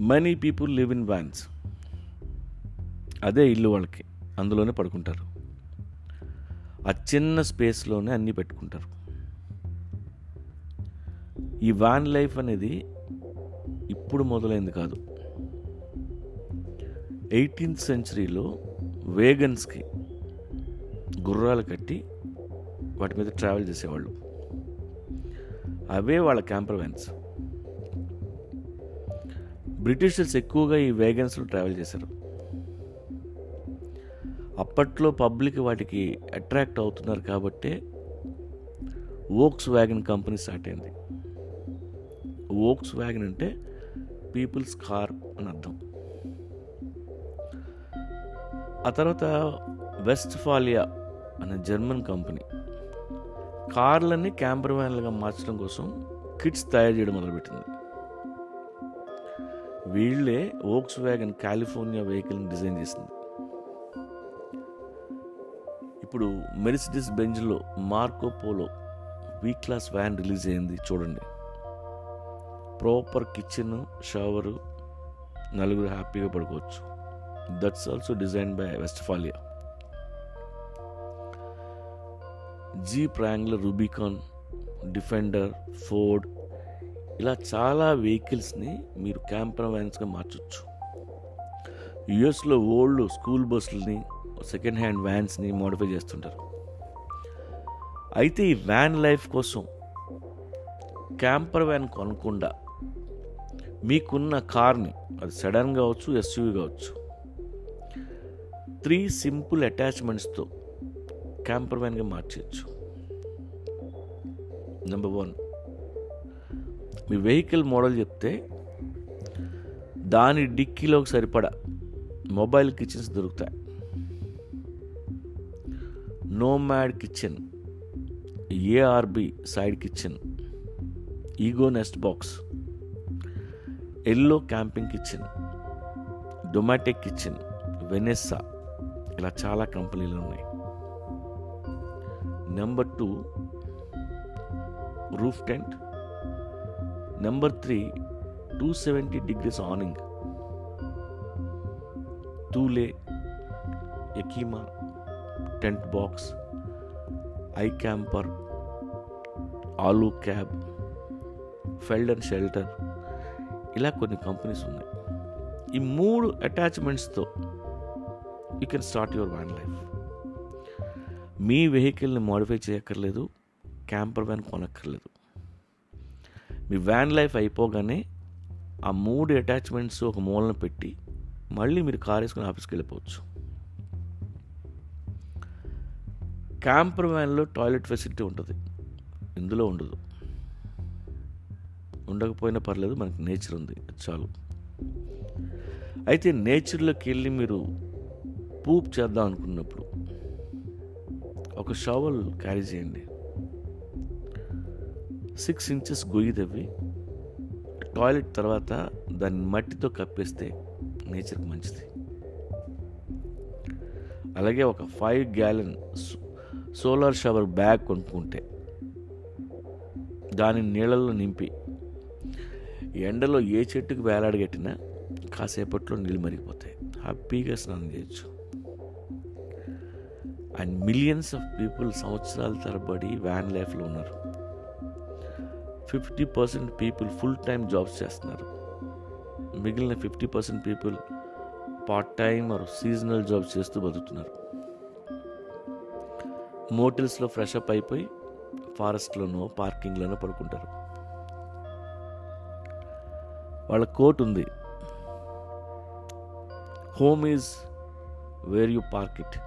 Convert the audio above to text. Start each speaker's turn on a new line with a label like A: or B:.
A: Many people live in vans అదే ఇల్లు వాళ్ళకి. అందులోనే పడుకుంటారు. ఆ చిన్న స్పేస్లోనే అన్నీ పెట్టుకుంటారు. ఈ వ్యాన్ లైఫ్ అనేది ఇప్పుడు మొదలైంది కాదు. ఎయిటీన్త్ సెంచరీలో వేగన్స్కి గుర్రాలు కట్టి వాటి మీద ట్రావెల్ చేసేవాళ్ళు. అవే వాళ్ళ క్యాంపర్ వ్యాన్స్ బ్రిటిషర్స్ ఎక్కువగా ఈ వేగన్స్లో ట్రావెల్ చేశారు. అప్పట్లో పబ్లిక్ వాటికి అట్రాక్ట్ అవుతున్నారు కాబట్టే ఓక్స్ వ్యాగన్ కంపెనీ స్టార్ట్ అయింది. ఓక్స్ వ్యాగన్ అంటే పీపుల్స్ కార్ అని అర్థం. ఆ తర్వాత వెస్ట్ ఫాలియా అనే జర్మన్ కంపెనీ కార్లన్నీ క్యాంపర్ వ్యాన్లుగా మార్చడం కోసం కిట్స్ తయారు చేయడం మొదలుపెట్టింది. వీళ్ళే ఓక్స్ వ్యాగన్ కాలిఫోర్నియా వెహికల్ని డిజైన్ చేసింది. ఇప్పుడు Mercedes బెంజ్లో Marco Polo V class van release అయింది చూడండి. ప్రాపర్ కిచెన్ షవరు నలుగురు హ్యాపీగా పడుకోవచ్చు. That's also design by Westfalia Jeep Wrangler Rubicon Defender Ford ఇలా చాలా వెహికల్స్ని మీరు క్యాంపర్ వ్యాన్స్గా మార్చవచ్చు యుఎస్లో ఓల్డ్ స్కూల్ బస్సులని సెకండ్ హ్యాండ్ వ్యాన్స్ని మోడిఫై చేస్తుంటారు. అయితే ఈ వ్యాన్ లైఫ్ కోసం క్యాంపర్ వ్యాన్ కొనకుండా మీకున్న కార్ని అది సడన్ కావచ్చు ఎస్యూవి కావచ్చు త్రీ సింపుల్ అటాచ్మెంట్స్తో క్యాంపర్ వ్యాన్గా మార్చేయచ్చు. నెంబర్ వన్ మీ వెహికల్ మోడల్ చెప్తే దాని డిక్కీలోకి సరిపడా మొబైల్ కిచెన్స్ దొరుకుతాయి. Nomad kitchen ARB side kitchen Ego Nest box yellow camping kitchen Dometic kitchen Vanessa ఇలా చాలా కంపెనీలు ఉన్నాయి. Number two roof tent number three two seventy degrees awning Thule ఎకీమా tent box iKamper Alu Cab ఫెల్డ్ and shelter ఇలా కొన్ని companies ఉన్నాయి. ఈ మూడు అటాచ్మెంట్స్తో you can start your van life మీ వెహికల్ని మాడిఫై చేయక్కర్లేదు క్యాంపర్ వ్యాన్ కొనక్కర్లేదు. మీ వ్యాన్ లైఫ్ అయిపోగానే ఆ మూడు అటాచ్మెంట్స్ ఒక మూలన పెట్టి మళ్ళీ మీరు కార్ వేసుకుని ఆఫీస్కి వెళ్ళిపోవచ్చు. క్యాంపర్ వ్యాన్లో టాయిలెట్ ఫెసిలిటీ ఉంటుంది. ఇందులో ఉండదు. ఉండకపోయినా పర్లేదు మనకి నేచర్ ఉంది. చాలు. అయితే నేచర్లోకి వెళ్ళి మీరు పూప్ చేద్దాం అనుకున్నప్పుడు ఒక షవల్ క్యారీ చేయండి. సిక్స్ ఇంచెస్ గొయ్యి తవ్వి టాయిలెట్ తర్వాత దాన్ని మట్టితో కప్పేస్తే నేచర్కి మంచిది. అలాగే ఒక five gallon solar shower bag కొనుక్కుంటే దాని నీళ్ళల్లో నింపి ఎండలో ఏ చెట్టుకు వేలాడగట్టినా కాసేపట్లో నీళ్ళు మరిగిపోతాయి. హ్యాపీగా స్నానం చేయొచ్చు. అండ్ మిలియన్స్ ఆఫ్ పీపుల్ సంవత్సరాల తరబడి వ్యాన్ లైఫ్లో ఉన్నారు. Fifty percent people full time jobs చేస్తున్నారు. మిగిలిన fifty percent people part time or seasonal jobs చేస్తూ బతుకుతున్నారు. మోటల్స్లో ఫ్రెష్ అప్ అయిపోయి ఫారెస్ట్లోనో పార్కింగ్లోనో పడుకుంటారు. వాళ్ళ కోట్ ఉంది. Home is where you park it.